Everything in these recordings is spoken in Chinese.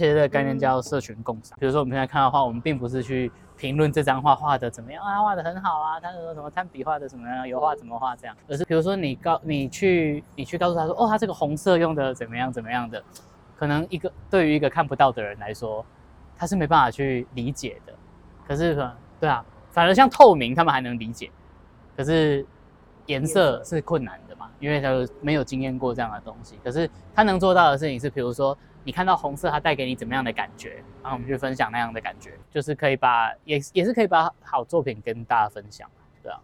其实这个概念叫社群共赏。比如说我们现在看到画，我们并不是去评论这张画画的怎么样啊，画的很好啊，他说什么炭笔画的怎么样，油画怎么画这样，而是比如说你告你去你去告诉他说，哦，他这个红色用的怎么样怎么样的，可能一个对于一个看不到的人来说，他是没办法去理解的。可是可能对啊，反而像透明，他们还能理解，可是颜色是困难的嘛，因为他没有经验过这样的东西。可是他能做到的事情是，比如说你看到红色，它带给你怎么样的感觉，然后我们去分享那样的感觉，就是可以把也也是可以把好作品跟大家分享，对啊。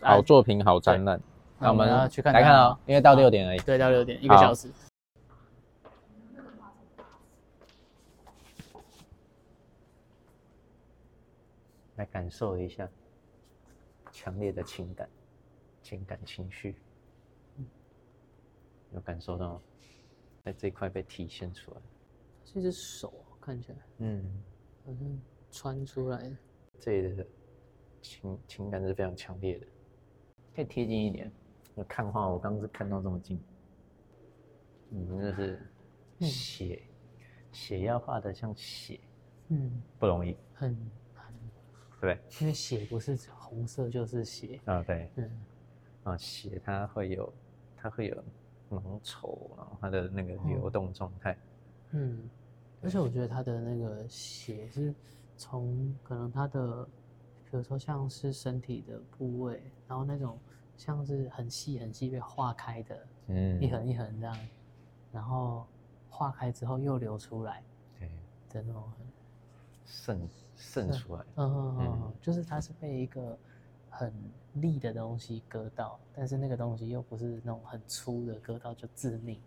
好作品，好展览。那我们呢去看来看哦，因为到六点而已。对，到六点，一个小时。来感受一下强烈的情感、情感情绪，有感受到在这一块被体现出来。是一只手，看起来，嗯，好像穿出来。的。这里的情情感是非常强烈的，可以贴近一点。我看画，我刚刚是看到这么近，嗯，真的是血，血要画的像血，嗯，不容易，很。对，因为血不是红色就是血。啊，对，嗯，啊，血它会有，它会有浓稠，然后它的那个流动状态，嗯，而且我觉得它的那个血是从可能它的，比如说像是身体的部位，然后那种像是很细很细被化开的，嗯，一横一横这样，然后化开之后又流出来，对的那种渗。渗出来，嗯嗯嗯，就是它是被一个很利的东西割到，但是那个东西又不是那种很粗的割到就致命，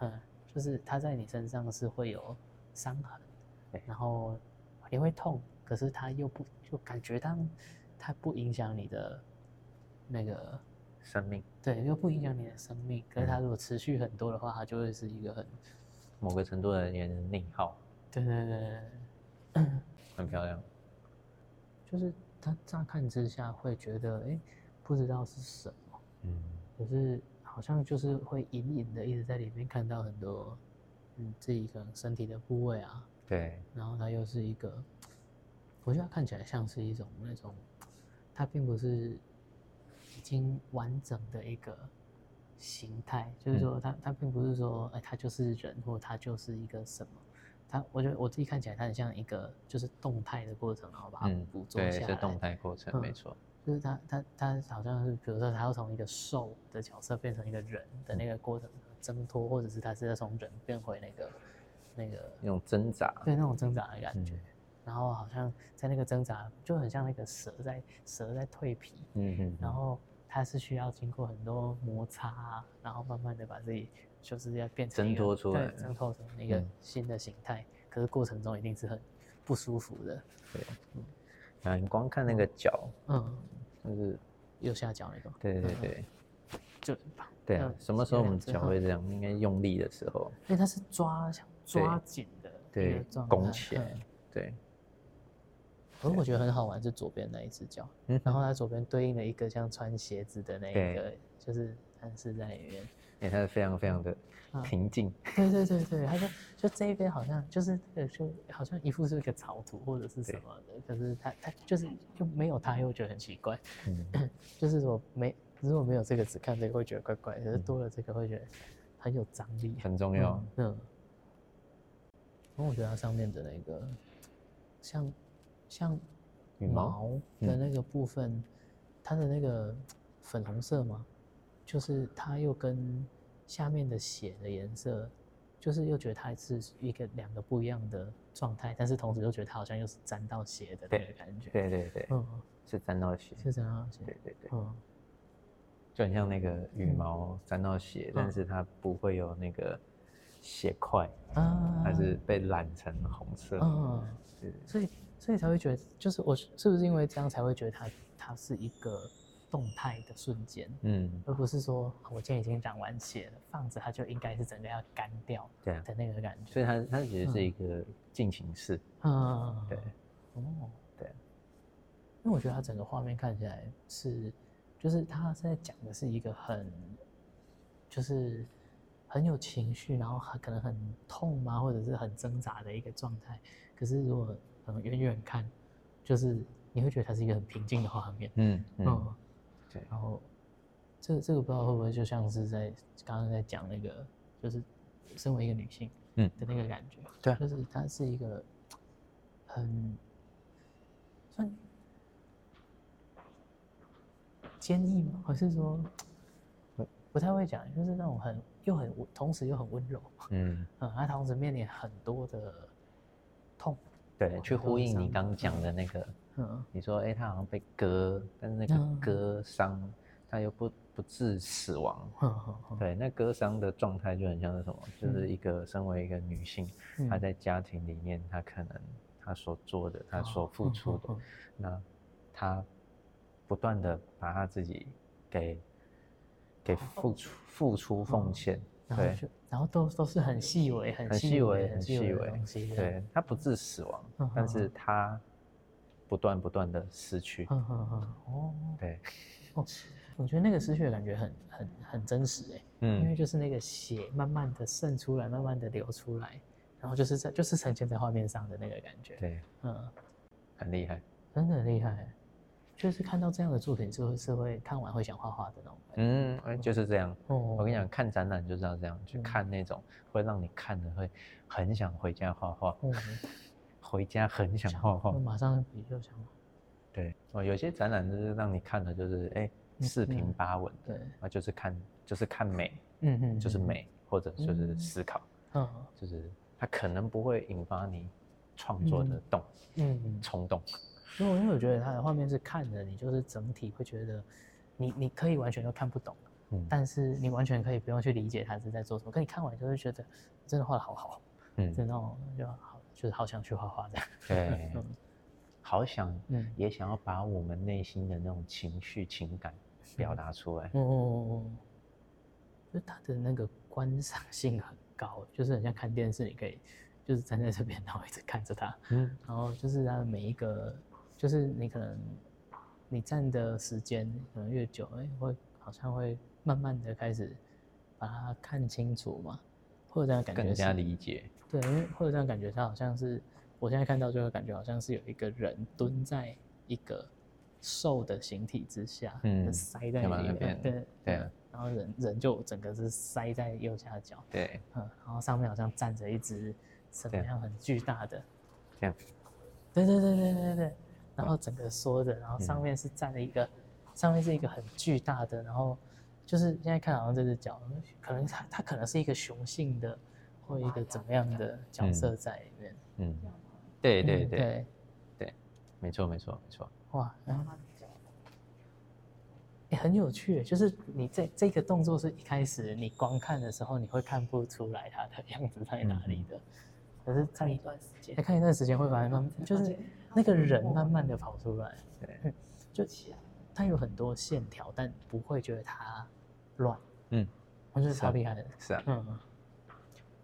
嗯，就是它在你身上是会有伤痕，然后也会痛，可是它又不就感觉它它不影响你的那个生命，对，又不影响你的生命，可是它如果持续很多的话，它就会是一个很某个程度的人内耗，对对对。很漂亮，就是他乍看之下会觉得，哎，不知道是什么，嗯，可是好像就是会隐隐的一直在里面看到很多，嗯，自己可能身体的部位啊，对，然后它又是一个，我觉得看起来像是一种那种，它并不是已经完整的一个形态，就是说它它并不是说，哎，它就是人，或它就是一个什么。它，我觉得我自己看起来，它很像一个就是动态的过程，然后把它捕捉下来。对，是动态过程，没错。就是他他他好像是，比如说，他要从一个兽的角色变成一个人的那个过程挣脱，或者是他是要从人变回那个那个那种挣扎，对，那种挣扎的感觉。然后好像在那个挣扎，就很像那个蛇在蛇在蜕皮，嗯嗯。然后它是需要经过很多摩擦，然后慢慢的把自己。就是要变成挣脱出来，挣脱成一个新的形态。可是过程中一定是很不舒服的。对，嗯，啊，你光看那个脚，嗯，就是右下角那个。对对对，就对啊。什么时候我们脚会这样？应该用力的时候。因为它是抓抓紧的，对，拱起来。对。可是我觉得很好玩，是左边那一只脚，然后它左边对应了一个像穿鞋子的那个，就是暗示在里面。哎，它是非常非常的平静。对对对对，他说就这一边好像就是就好像一副是一个草图或者是什么的，可是它它就是就没有它，又觉得很奇怪。嗯，就是说没如果没有这个，只看这个会觉得怪怪，可是多了这个会觉得很有张力，很重要。嗯，然后我觉得它上面的那个像像羽毛的那个部分，它的那个粉红色嘛？就是它又跟下面的血的颜色，就是又觉得它是一个两个不一样的状态，但是同时又觉得它好像又是沾到血的那个感觉。对对对，嗯，是沾到血，是沾到血。对对对，嗯，就很像那个羽毛沾到血，但是它不会有那个血块，啊，它是被染成红色。嗯，对，所以所以才会觉得，就是我是不是因为这样才会觉得它它是一个。动态的瞬间，嗯，而不是说我今天已经染完血了，放着它就应该是整个要干掉，对的那个感觉。所以它它其实是一个进行式，嗯，对，哦，对，因为我觉得它整个画面看起来是，就是它在讲的是一个很，就是很有情绪，然后很可能很痛嘛，或者是很挣扎的一个状态。可是如果嗯远远看，就是你会觉得它是一个很平静的画面。嗯嗯，嗯，对，然后这这个不知道会不会就像是在刚刚在讲那个，就是身为一个女性嗯的那个感觉。对啊就是它是一个很算坚毅吗？还是说不不太会讲，就是那种很又很同时又很温柔，嗯，嗯，它同时面临很多的痛，对，去呼应你刚讲的那个，嗯。你说，哎、他好像被割，但是那个嗯。割伤，他又不不致死亡。对，那割伤的状态就很像是什么？就是一个身为一个女性，嗯。她在家庭里面，她可能她所做的，她所付出的，那她不断的把她自己给给付出付出奉献，对然后就然后都都是很细微、很很细细微，很很细微细的东西，，对，它不致死亡嗯，但嗯是它不断不断的失去，嗯嗯嗯，哦。对，哦，我觉得那个失去的感觉很很很真实哎，因为嗯，就是那个血慢慢的渗出来，慢慢的流出来，然后就是在就是呈现在画面上的那个感觉，对，嗯，很厉害，真的很厉害，就是看到这样的作品是会是会看完会想画画的那种，嗯，哎就是这样。哦，我跟你讲，看展览就是要这样，去嗯看那种会让你看的会很想回家画画，哦，回家很想画画我。马上比就想，对，哦，有些展览就是让你看的就是哎四平嗯八稳的，对，啊就是看就是看美，嗯嗯，嗯，就是美，或者就是嗯思考，嗯就是它可能不会引发你创作的动嗯嗯。冲动。因为因为我觉得它的画面是看的，你就是整体会觉得你你可以完全都看不懂，嗯但是你完全可以不用去理解他是在做什么，可你看完就会觉得真的画的好好，嗯就，那种就好就是好想去画画这样。对，嗯好想嗯也想要把我们内心的那种情绪情感表达出来。嗯嗯嗯嗯，就是它的那个观赏性很高，就是很像看电视，你可以就是站在这边，然后一直看着他，嗯然后就是他的每一个，就是你可能你站的时间可能越久，哎，会好像会慢慢的开始把它看清楚嘛，会有这样的感觉，更加理解。对，因为会有这样感觉，它好像是我现在看到就会感觉好像是有一个人蹲在一个瘦的形体之下，嗯塞在里面，那边对对嗯然后人人就整个是塞在右下角，对，嗯，然后上面好像站着一只什么样很巨大的，这样。对对对对对对，然后整个缩着，然后上面是站了一个，上面是一个很巨大的，然后就是现在看好像这只脚，可能它它可能是一个雄性的或一个怎么样的角色在里面。嗯，对对嗯对对，没错没错没错。哇，嗯。也很有趣，就是你这这个动作是一开始你光看的时候，你会看不出来它的 样子在哪里的，可是看一段时间，看一段时间会发现慢，就是那个人慢慢的跑出来，对，就起来。他有很多线条，但不会觉得他乱，嗯，我觉得超厉害的，是啊。嗯。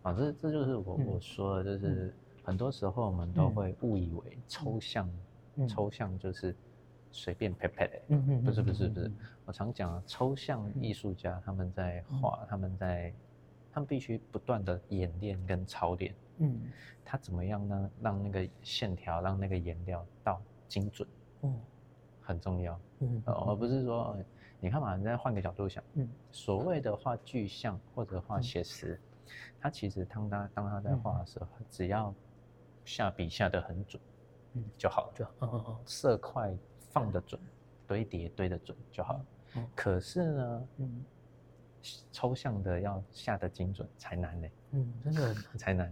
啊，这这就是我嗯。我说的，就是很多时候我们都嗯。会误以为抽象，嗯。抽象就是随便拍拍的。嗯嗯，不是不是不是嗯，我常讲啊，抽象艺术家他们在画，他们在，他们必须不断的演练跟操练，嗯。他怎么样呢？让那个线条，让那个颜料到精准，嗯很重要，嗯呃而不是说，呃你看嘛，你再换个角度想，嗯。所谓的画具象或者画嗯。写实，他其实当他当他在画的时候，只要下笔下的很准嗯。就好了，就嗯嗯嗯色块放得准，堆叠堆得准就好了。嗯可是呢，嗯。抽象的要下的精准才难呢，嗯，真的 才难，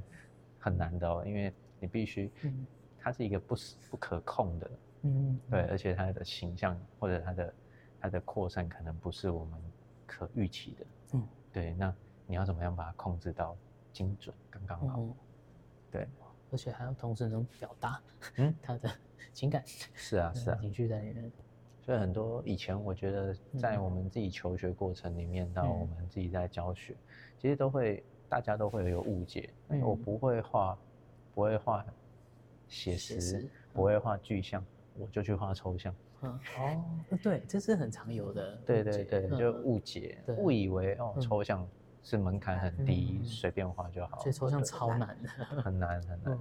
很难的哦，因为你必须，嗯。它是一个不是不可控的，嗯对，而且它的形象或者它的它的扩散可能不是我们可预期的，嗯。对，那你要怎么样把它控制到精准，刚刚好？嗯，对，而且还要同时能表达嗯，他的情感，是啊，是啊，情绪在里面。所以很多以前我觉得在嗯。我们自己求学过程里面，到嗯。我们自己在教学，其实都会大家都会有误解，嗯我嗯不会画，不会画写实写实，不会画具象，我就去画抽象。嗯哦，对，这是很常有的。对对对，嗯就误解，对误以为哦嗯抽象是门槛很低，随便画就好。所以抽象超难的，很难很难。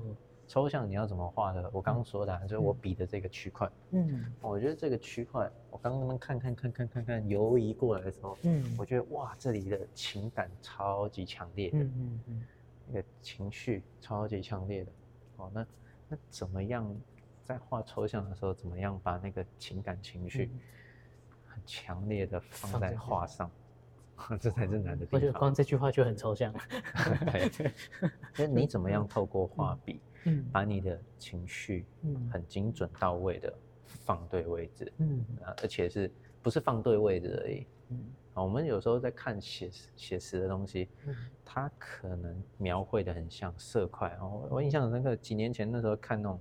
抽象你要怎么画的？我刚刚说的，就是我比的这个区块。嗯，我觉得这个区块，我刚刚看看看看看看游移过来的时候，嗯，我觉得哇，这里的情感超级强烈的，嗯嗯嗯，那个情绪超级强烈的。哦，那那怎么样在画抽象的时候，怎么样把那个情感情绪很强烈的放在画上？这才是难的地方。我觉得光这句话就很抽象。对，那你怎么样透过画笔？嗯，把你的情绪，嗯，很精准到位的放对位置，嗯，啊，而且是不是放对位置而已，嗯，啊，我们有时候在看写写实的东西，嗯，它可能描绘的很像色块，然后我印象很深刻，几年前那时候看那种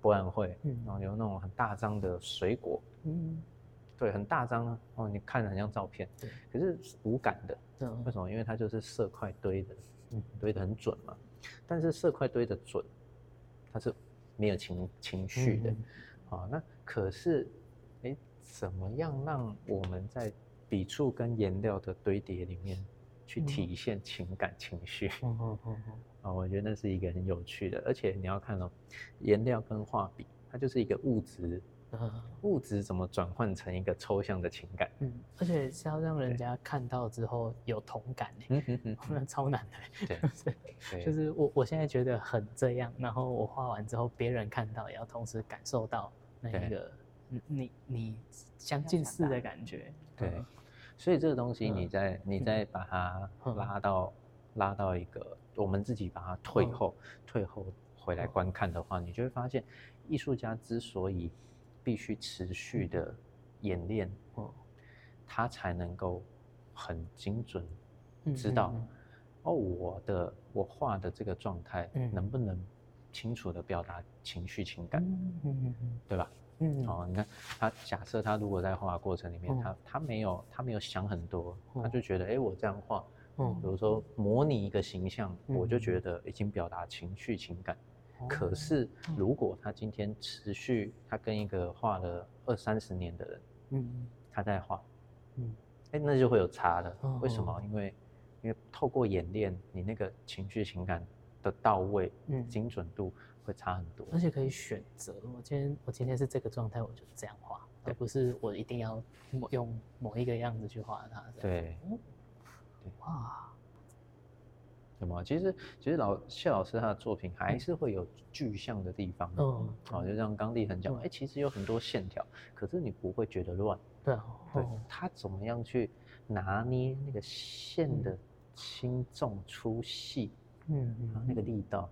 博览会，嗯，然后有那种很大张的水果，嗯，对，很大张哦，你看着很像照片，对，可是无感的，对，为什么？因为它就是色块堆的，嗯，堆的很准嘛，但是色块堆的准。它是没有情情绪的，啊，那可是，哎，怎么样让我们在笔触跟颜料的堆叠里面去体现情感情绪？啊，我觉得那是一个很有趣的，而且你要看哦，颜料跟画笔，它就是一个物质。物质怎么转换成一个抽象的情感？嗯，而且是要让人家看到之后有同感呢，那 超难的。对，就是我我现在觉得很这样，然后我画完之后，别人看到也要同时感受到那一个你你相近似的感觉。对，所以这个东西，你在你在把它拉到拉到一个，我们自己把它退后退后回来观看的话，你就会发现，艺术家之所以必须持续的演练，哦，他才能够很精准知道，哦，我的我画的这个状态能不能清楚的表达情绪情感，嗯嗯对吧？嗯，哦，你看他假设他如果在画过程里面，他他没有他没有想很多，他就觉得，哎，我这样画，嗯。比如说模拟一个形象，我就觉得已经表达情绪情感。可是，如果他今天持续，他跟一个画了二三十年的人，嗯，他在画，嗯，哎，那就会有差的。为什么？因为，因为透过演练，你那个情绪情感的到位，嗯，精准度会差很多。而且可以选择，我今天我今天是这个状态，我就这样画，而不是我一定要用某一个样子去画它。对，对，哇。什么？其实，其实老谢老师他的作品还是会有具象的地方。嗯，好，就像刚立恒讲，哎，其实有很多线条，可是你不会觉得乱。对啊，对，他怎么样去拿捏那个线的轻重粗细？嗯嗯，那个力道，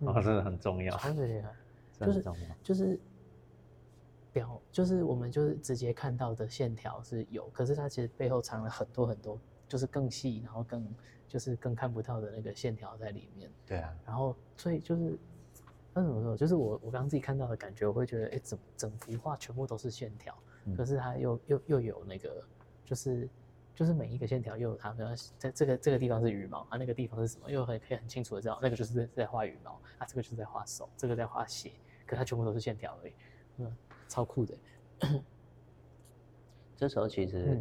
哦，真的很重要。超厉害，就是就是表，就是我们就是直接看到的线条是有，可是它其实背后藏了很多很多，就是更细，然后更。就是更看不到的那个线条在里面。对啊。然后，所以就是，那怎么说？就是我我刚刚自己看到的感觉，我会觉得，哎，整整幅画全部都是线条，可是它又又又有那个，就是就是每一个线条又有它，比方在这个这个地方是羽毛，啊，那个地方是什么？又很可以很清楚的知道，那个就是在在画羽毛，啊，这个就是在画手，这个在画鞋，可它全部都是线条而已，嗯，超酷的。这时候其实。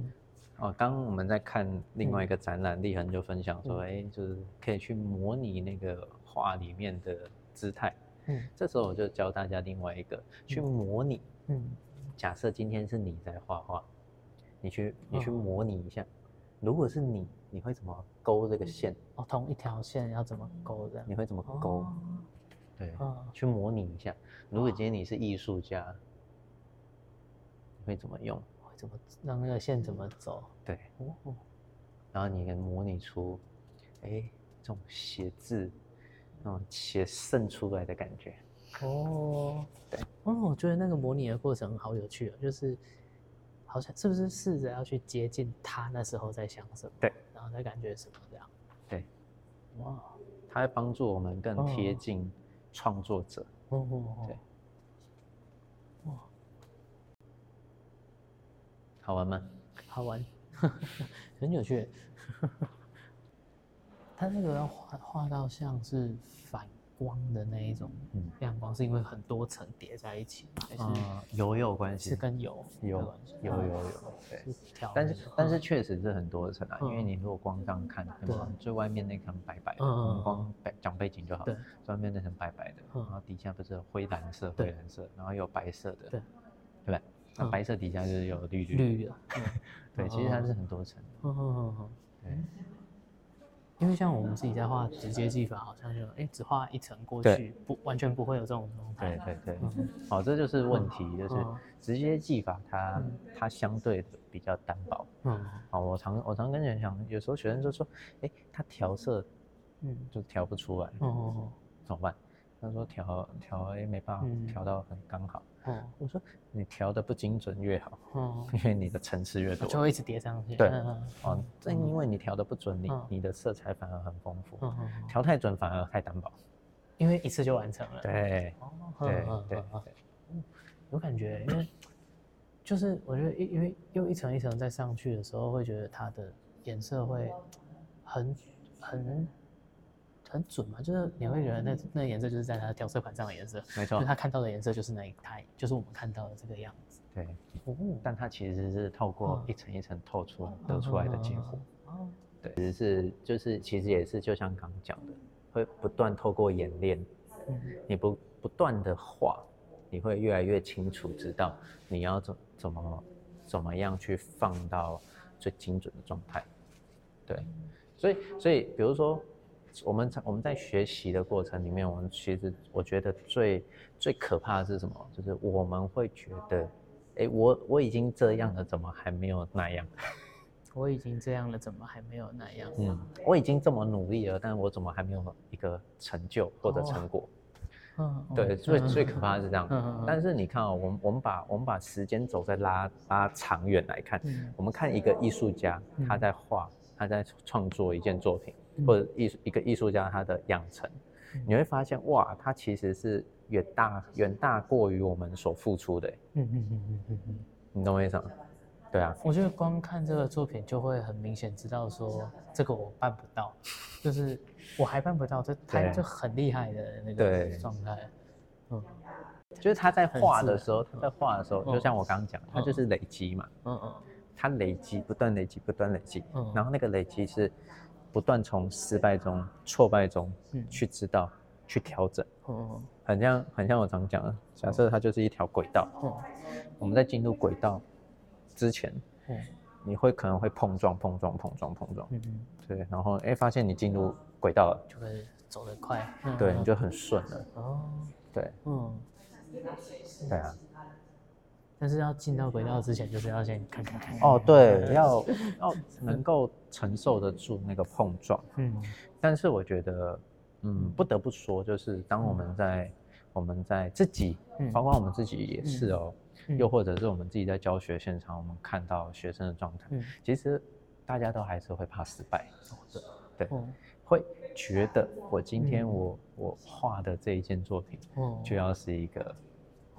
哦，刚刚我们在看另外一个展览，立恒就分享说，哎，就是可以去模拟那个画里面的姿态。嗯，这时候我就教大家另外一个，去模拟。嗯，假设今天是你在画画，你去你去模拟一下，如果是你，你会怎么勾这个线？哦，同一条线要怎么勾的？你会怎么勾？对，去模拟一下。如果今天你是艺术家，你会怎么用？怎么让那个线怎么走？对，哦，然后你能模拟出，哎，这种写字，那种写渗出来的感觉。哦，对，哦，我觉得那个模拟的过程好有趣哦，就是好像是不是试着要去接近他那时候在想什么？对，然后在感觉什么这样？对，哇，它会帮助我们更贴近创作者。哦哦，对。好玩吗？好玩，很有趣。它那个要画画到像是反光的那一种嗯亮光，是因为很多层叠在一起吗？还是嗯，油有关系，是跟油有有关系？有有有，对。调，但是但是嗯确实是很多层啊，因为嗯你如果光这样看，可对能最外面那层白白的，嗯光背讲背景就好，对最外面那层白白的，嗯然后底下不是有灰蓝色、灰蓝色，然后有白色的，对？那嗯白色底下就是有绿绿，绿的，嗯 对，其实它是很多层的，嗯嗯嗯嗯。对，因为像我们自己在画直接技法，好像就哎只画一层过去，不完全不会有这种状态。对对对，嗯好，这就是问题，就是嗯直接技法它嗯它相对的比较单薄。嗯好，我常我常跟人讲，有时候学生就说，哎，他调色嗯就调不出来，哦怎么办？他说调调哎没办法嗯调到很刚好。哦我说你调的不精准越好，哦，因为你的层次越多。就会一直叠上去。对哦，正因为你调的不准，你嗯你的色彩反而很丰富，调太准反而太单薄。因为一次就完成了。对哦，对对嗯嗯有感觉，因为就是我觉得因因为又一层一层再上去的时候，会觉得它的颜色会很很很准嘛，就是你会觉得那那颜色就是在它的调色盘上的颜色，没错就是，他看到的颜色就是那一台，就是我们看到的这个样子。对。哦，但它其实是透过嗯一层一层透出来得出来的结果。哦，对，只是就是其实也是就像刚刚讲的，会不断透过演练，嗯你不不断的画，你会越来越清楚知道你要怎怎么怎么样去放到最精准的状态。对，所以所以比如说我们在我们在学习的过程里面，我们其实我觉得最最可怕的是什么？就是我们会觉得，哎，我我已经这样了，怎么还没有那样？我已经这样了，怎么还没有那样？嗯，我已经这么努力了，但我怎么还没有一个成就或者成果？嗯，对，嗯最嗯最可怕的是这样。但是你看哦，我们我们把我们把时间轴再拉拉长远来看，嗯我们看一个艺术家嗯他在画，他在创作一件作品，嗯或者艺术一个艺术家他的养成，嗯。你会发现哇，他其实是远大远大过于我们所付出的，嗯嗯嗯嗯嗯嗯。你懂我意思吗？对啊，我觉得光看这个作品就会很明显知道说这个我办不到，就是我还办不到，这他就很厉害的那对。个状态。嗯。就是他在画的时候，他在画的时候，嗯。就像我刚刚讲，他就是累积嘛，嗯嗯。他累积，不断累积，不断累积，嗯。然后那个累积是不断从失败中、挫败中嗯。去知道、去调整，哦很像很像我常讲的，假设它就是一条轨道，哦。我们在进入轨道之前，嗯你会可能会碰撞、碰撞、碰撞、碰撞，嗯嗯，对，然后哎发现你进入轨道了，就会走得快。嗯。对，你就很顺了，哦。对，嗯，对啊，但是要进到轨道之前，就是要先看看。看。哦对，要要 能够承受得住那个碰撞，嗯。但是我觉得，嗯，不得不说，就是当我们在我们在自己，嗯。包括我们自己也是哦，嗯。又或者是我们自己在教学现场，我们看到学生的状态，嗯。其实大家都还是会怕失败，对，哦。会觉得我今天嗯。我、我画的这一件作品哦，就要是一个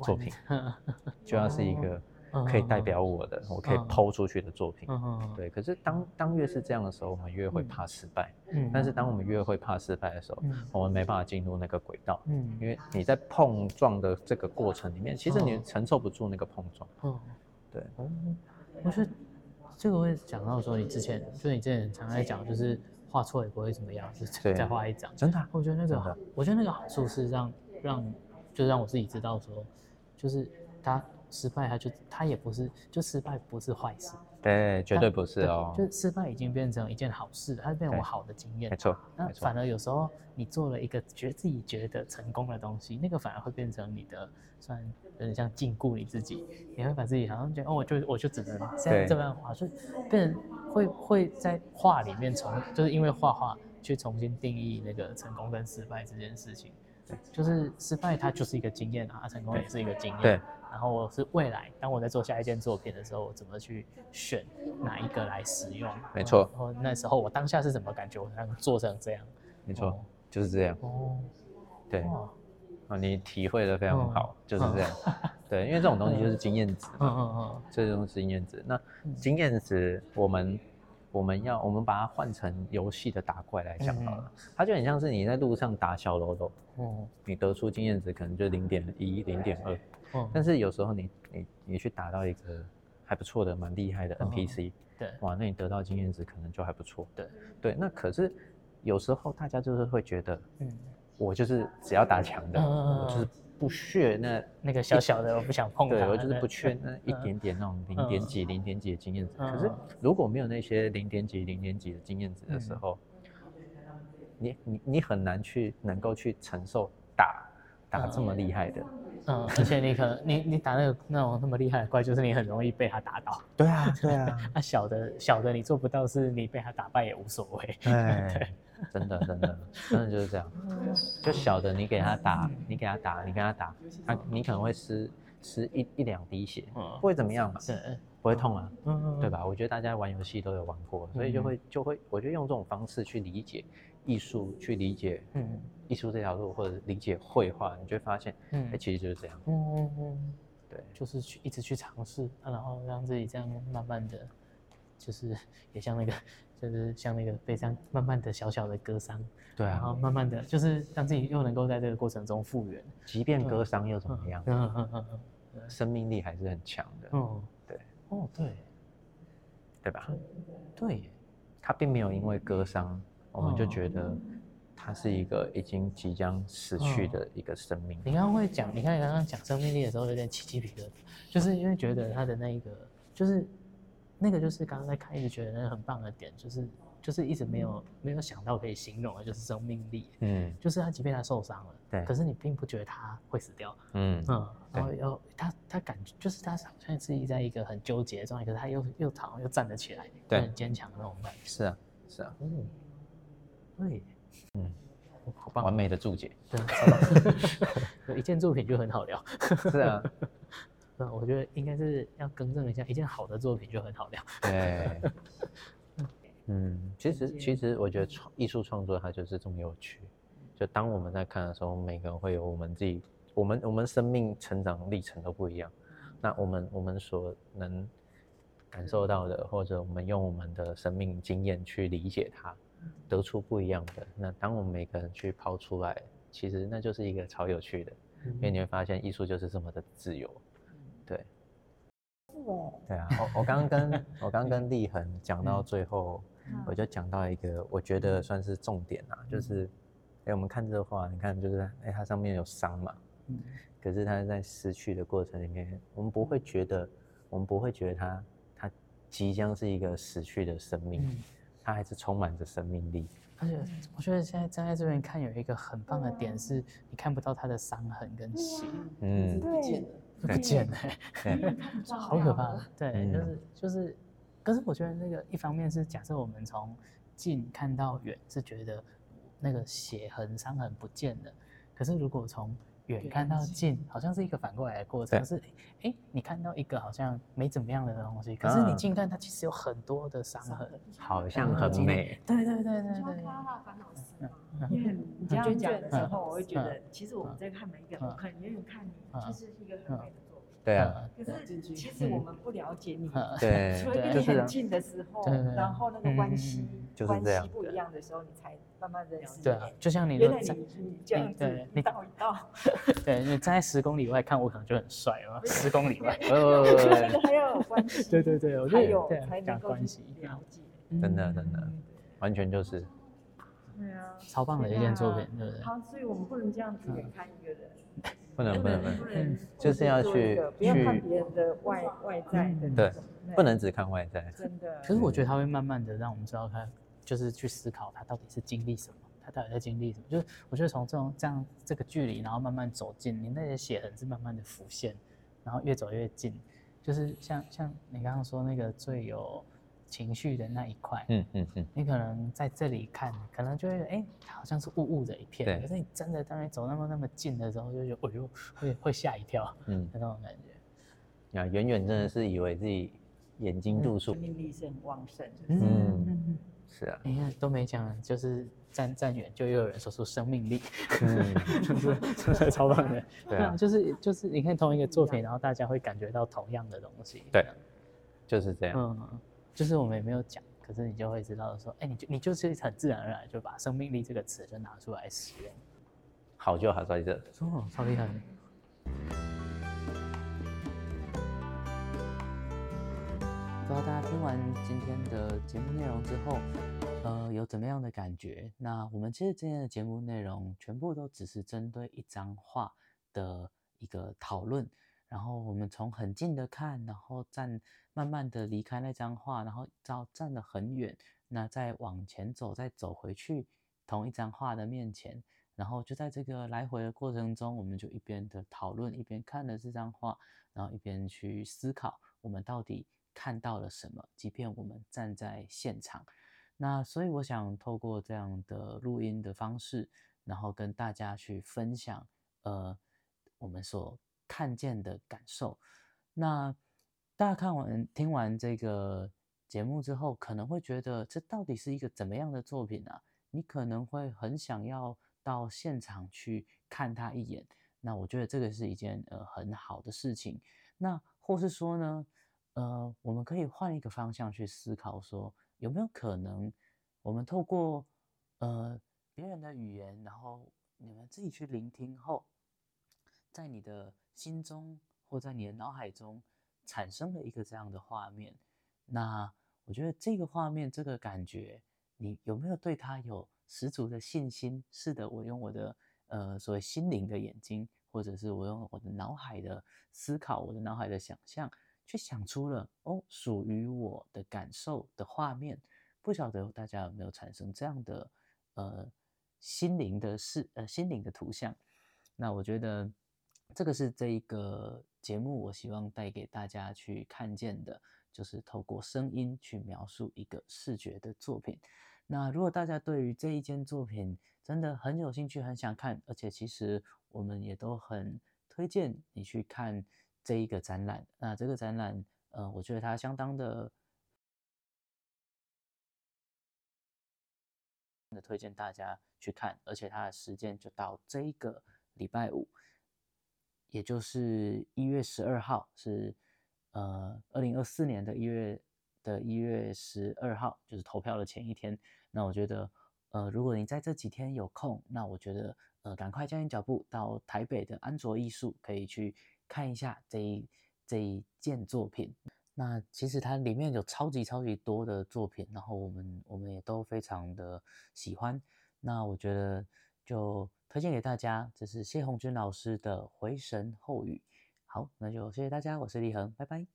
作品，嗯 就要是一个可以代表我的，我可以嗯抛出去的作品。对，可是当当越是这样的时候，我们越会嗯怕失败。嗯，但是当我们越会怕失败的时候，嗯我们没办法进入那个轨道，嗯因为你在碰撞的这个过程里面，其实你哦承受不住那个碰撞。嗯。对，哦，我觉得这个会讲到说，你之前就你之前常在讲，就是画错也不会怎么样，就是再画一张。真的啊、我觉得那个我觉得那个好处是让让，就让我自己知道说，就是他失败，他就他也不是，就失败不是坏事，对，绝对不是哦，就是失败已经变成一件好事，它变成我好的经验没。错，那反，而有时候你做了一个觉得自己觉得成功的东西，那个反而会变成你的算有点像禁锢你自己，你会把自己好像觉得哦，我就我就只能这对样这样画，就变成会会在画里面重，就是因为画画去重新定义那个成功跟失败这件事情。就是失败它就是一个经验啊，成功也是一个经验。对。然后我是未来，当我在做下一件作品的时候，我怎么去选哪一个来使用？没错然后那时候我当下是怎么感觉，我才能做成这样。没错哦，就是这样。哦，对，哇，啊，你体会的非常嗯好，就是这样。对，因为这种东西就是经验值嗯嗯，嗯这种是经验值。那嗯经验值，我们我们要我们把它换成游戏的打怪来讲好了，它就很像是你在路上打小喽啰，哦，你得出经验值可能就零点一、零点二，哦，但是有时候你你你去打到一个还不错的、蛮厉害的嗯 NPC，对，哇，那你得到经验值可能就还不错。对。对，那可是有时候大家就是会觉得，嗯，我就是只要打强的，我就是不屑那那个小小的我不想碰它，对我就是不缺那一嗯点点那种零点几、零点几的经验值。嗯可是如果没有那些零点几、零点几的经验值的嗯时候，你你你很难去能够去承受打打这么厉害的。嗯，而且你可能你你打那个那种那么厉害的怪，就是你很容易被他打倒。对啊，对啊，啊，小的小的你做不到，是你被他打败也无所谓。对，真的真的真的就是这样。就小的你给他打，你给他打，你给他打，他你可能会失失一一两滴血，嗯不会怎么样嘛，对，不会痛啊。嗯对？吧？我觉得大家玩游戏都有玩过，所以就会就会，我觉得用这种方式去理解艺术，去理解嗯艺术这条路，或者理解绘画，你就会发现，嗯哎，其实就是这样。嗯嗯嗯，对，就是去一直去尝试，啊然后让自己这样慢慢的，就是也像那个，就是像那个被这样慢慢的小小的割伤，对啊，然后慢慢的就是让自己又能够在这个过程中复原。即便割伤又怎么样？嗯嗯嗯嗯生命力还是很强的，嗯，对。哦对。对吧？对。耶，他并没有因为割伤，我们就哦觉得他是一个已经即将死去的一个生命。你刚刚会讲，你看你刚刚讲生命力的时候有点起鸡皮疙瘩，就是因为觉得他的那一个，就是那个就是刚刚在看一直觉得那个很棒的点，就是就是一直没有没有想到可以形容的，就是生命力，嗯。就是他即便他受伤了，对可是你并不觉得他会死掉，嗯。嗯，然后要他他感觉就是他好像是在一个很纠结的状态，可是他又又躺又站得起来，对很坚强的那种感觉，是啊是啊，嗯，对，嗯，好棒，完美的注解。对，一件作品就很好聊。是啊，嗯，我觉得应该是要更正一下，一件好的作品就很好聊。对。嗯，其实其实我觉得创艺术创作它就是这么有趣。就当我们在看的时候，每个人会有我们自己，我们我们生命成长历程都不一样。那我们我们所能感受到的，或者我们用我们的生命经验去理解它，得出不一样的。那当我们每个人去抛出来，其实那就是一个超有趣的，因为你会发现艺术就是这么的自由。对，对啊，我我刚刚跟我刚刚跟立恒讲到最后，我就讲到一个我觉得算是重点啊，就是，哎，我们看这画，你看就是，哎，它上面有伤嘛，嗯。可是它在失去的过程里面，我们不会觉得，我们不会觉得它它即将是一个死去的生命，嗯，它还是充满着生命力。而且我觉得现在站在这边看，有一个很棒的点是，你看不到他的伤痕跟血，嗯，不见了，对，好可怕。对，嗯就是就是，可是我觉得那个一方面是假设我们从近看到远，是觉得那个血痕伤痕不见了，可是如果从远看到近，好像是一个反过来的过程，对是哎，你看到一个好像没怎么样的东西，可是你啊近看它其实有很多的伤痕。好像很美。对对对对对看到他的烦恼丝嘛。嗯因为你这样讲的时嗯候，我会觉嗯得，其实我们在看每一个，嗯我可能远远看你，嗯就是一个很美的作品。对啊，可是其实我们不了解你，嗯对 除了跟你很近的时候然后那个关系嗯关就是这样系不一样的时候，你才慢慢认识。对啊，就像你原来你你这样子对一道一道，对你站在十公里外看我可能就很帅了，十公里外。呃，这个还要有关系。对对对，我觉还有才能够关系，了解。真的真的嗯完全就是，对啊，超棒的一件作品，对不对？好，所以我们不能这样子眼看一个人，不能不能不不能，就是要去不要看去别人的外外在的那对，不能只看外在。真的。可是我觉得他会慢慢的让我们知道他就是去思考他到底是经历什么，他到底在经历什么。就是我觉得从这种这样这个距离，然后慢慢走近，你那些血痕是慢慢的浮现，然后越走越近，就是像像你刚刚说那个最有情绪的那一块，嗯嗯嗯，你可能在这里看，可能就会哎、好像是雾雾的一片，对可是你真的当你走那么那么近的时候，就觉得哎呦会会吓一跳嗯那种感觉。啊，远远真的是以为自己眼睛度数生，命力是很旺盛的。嗯是啊，你看都没讲，就是站站远就又有人说出生命力，嗯，就 是真的超棒的。对啊就是就是你看同一个作品，然后大家会感觉到同样的东西。对，就是这样。嗯，就是我们也没有讲，可是你就会知道说，哎，你就你就是很自然而然就把生命力这个词就拿出来使用。好就好在这，哦，超厉害的。不知道大家听完今天的节目内容之后，呃，有怎么样的感觉？那我们其实今天的节目内容全部都只是针对一张画的一个讨论，然后我们从很近的看，然后站慢慢的离开那张画，然后到站得很远，那再往前走，再走回去同一张画的面前。然后就在这个来回的过程中，我们就一边的讨论，一边看了这张画，然后一边去思考我们到底看到了什么。即便我们站在现场，那所以我想透过这样的录音的方式，然后跟大家去分享，呃，我们所看见的感受。那大家看完听完这个节目之后，可能会觉得这到底是一个怎么样的作品啊？你可能会很想要。到现场去看他一眼，那我觉得这个是一件呃很好的事情。那或是说呢，呃，我们可以换一个方向去思考，说有没有可能，我们透过呃别人的语言，然后你们自己去聆听后，在你的心中或在你的脑海中产生了一个这样的画面。那我觉得这个画面，这个感觉，你有没有对他有？十足的信心，是的，我用我的呃所谓心灵的眼睛，或者是我用我的脑海的思考，我的脑海的想象，去想出了哦属于我的感受的画面。不晓得大家有没有产生这样的呃心灵的视呃心灵的图像？那我觉得这个是这一个节目，我希望带给大家去看见的，就是透过声音去描述一个视觉的作品。那如果大家对于这一件作品真的很有兴趣、很想看，而且其实我们也都很推荐你去看这一个展览。那这个展览，呃，我觉得它相当的，的推荐大家去看，而且它的时间就到这一个礼拜五，也就是一月十二号，是呃二零二四年的一月。的一月十二号，就是投票的前一天。那我觉得，呃，如果你在这几天有空，那我觉得，呃，赶快加紧脚步到台北的安卓艺术，可以去看一下这一这一件作品。那其实它里面有超级超级多的作品，然后我们我们也都非常的喜欢。那我觉得就推荐给大家，这是谢红军老师的《回神后语》。好，那就谢谢大家，我是立恒，拜拜。